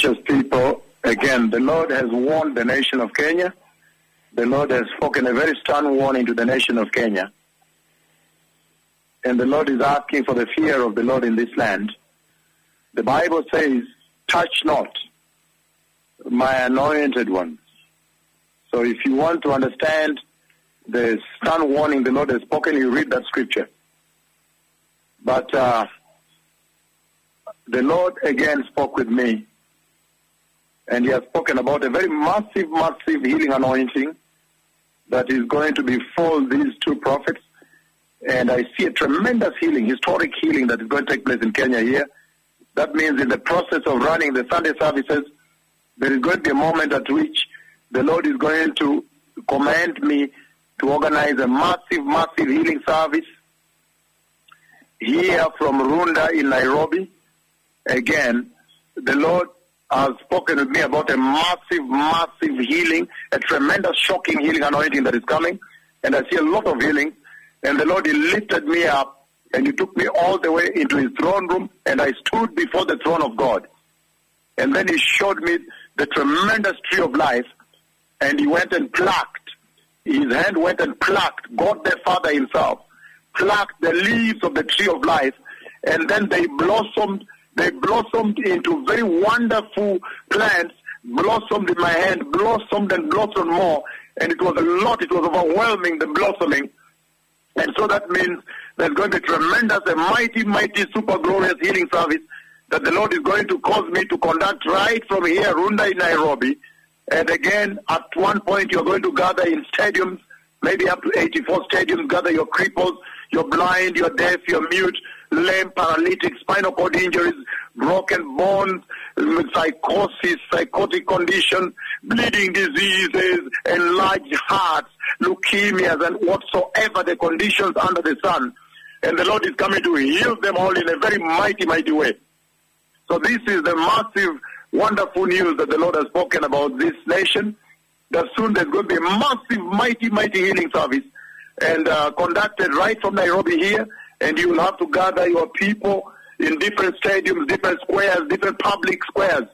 Precious people, again, the Lord has warned the nation of Kenya. The Lord has spoken a very stern warning to the nation of Kenya. And the Lord is asking for the fear of the Lord in this land. The Bible says, touch not my anointed ones. So if you want to understand the stern warning the Lord has spoken, you read that scripture. But uh, the Lord again spoke with me, and He has spoken about a very massive, massive healing anointing that is going to befall these two prophets. And I see a tremendous healing, historic healing that is going to take place in Kenya here. That means in the process of running the Sunday services, there is going to be a moment at which the Lord is going to command me to organize a massive, massive healing service here from Runda in Nairobi. Again, the Lord has spoken with me about a massive, massive healing, a tremendous, shocking healing anointing that is coming. And I see a lot of healing. And the Lord, He lifted me up and He took me all the way into His throne room and I stood before the throne of God. And then He showed me the tremendous tree of life and He went and plucked. His hand went and plucked God the Father Himself, plucked the leaves of the tree of life, and then they blossomed they blossomed into very wonderful plants, blossomed in my hand, blossomed and blossomed more. And it was a lot, it was overwhelming, the blossoming. And so that means there's going to be tremendous, a mighty, mighty, super glorious healing service that the Lord is going to cause me to conduct right from here, Runda in Nairobi. And again, at one point, you're going to gather in stadiums, maybe up to 84 stadiums, gather your cripples, you're blind, you're deaf, you're mute, lame, paralytic, spinal cord injuries, broken bones, psychosis, psychotic condition, bleeding diseases, enlarged hearts, leukemias, and whatsoever the conditions under the sun. And the Lord is coming to heal them all in a very mighty, mighty way. So this is the massive, wonderful news that the Lord has spoken about this nation. That soon there's going to be a massive, mighty, mighty healing service and uh, conducted right from Nairobi here and you will have to gather your people in different stadiums, different squares, different public squares,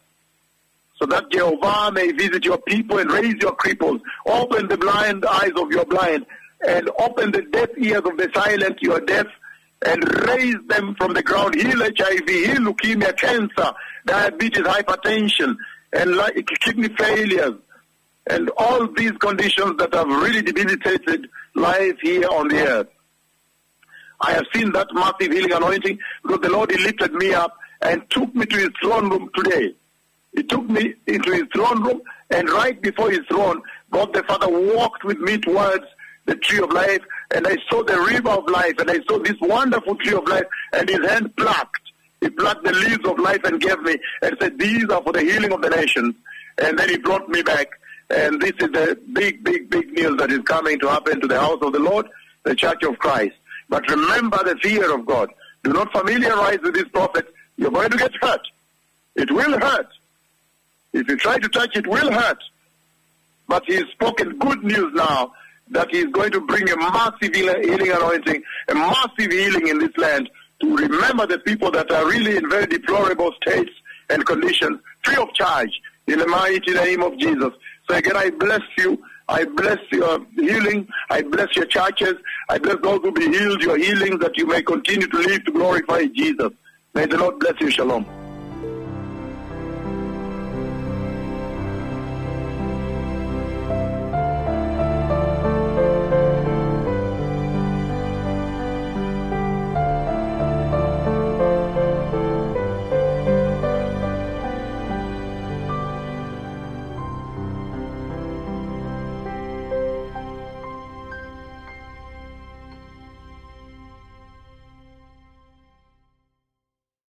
so that Jehovah may visit your people and raise your cripples, open the blind eyes of your blind, and open the deaf ears of the silent, your deaf, and raise them from the ground. Heal HIV, heal leukemia, cancer, diabetes, hypertension, and kidney failures, and all these conditions that have really debilitated life here on the earth. I have seen that massive healing anointing because the Lord, He lifted me up and took me to His throne room today. He took me into His throne room, and right before His throne, God the Father walked with me towards the tree of life, and I saw the river of life, and I saw this wonderful tree of life, and His hand plucked. He plucked the leaves of life and gave me, and said, These are for the healing of the nations. And then He brought me back. And this is the big, big, big news that is coming to happen to the house of the Lord, the church of Christ. But remember the fear of God. Do not familiarize with this prophet. You're going to get hurt. It will hurt. If you try to touch it, will hurt. But he's spoken good news now that he's going to bring a massive healing anointing, a massive healing in this land to remember the people that are really in very deplorable states and conditions, free of charge, in the mighty name of Jesus. So again, I bless you I bless your healing. I bless your churches. I bless those who be healed, your healing, that you may continue to live to glorify Jesus. May the Lord bless you. Shalom.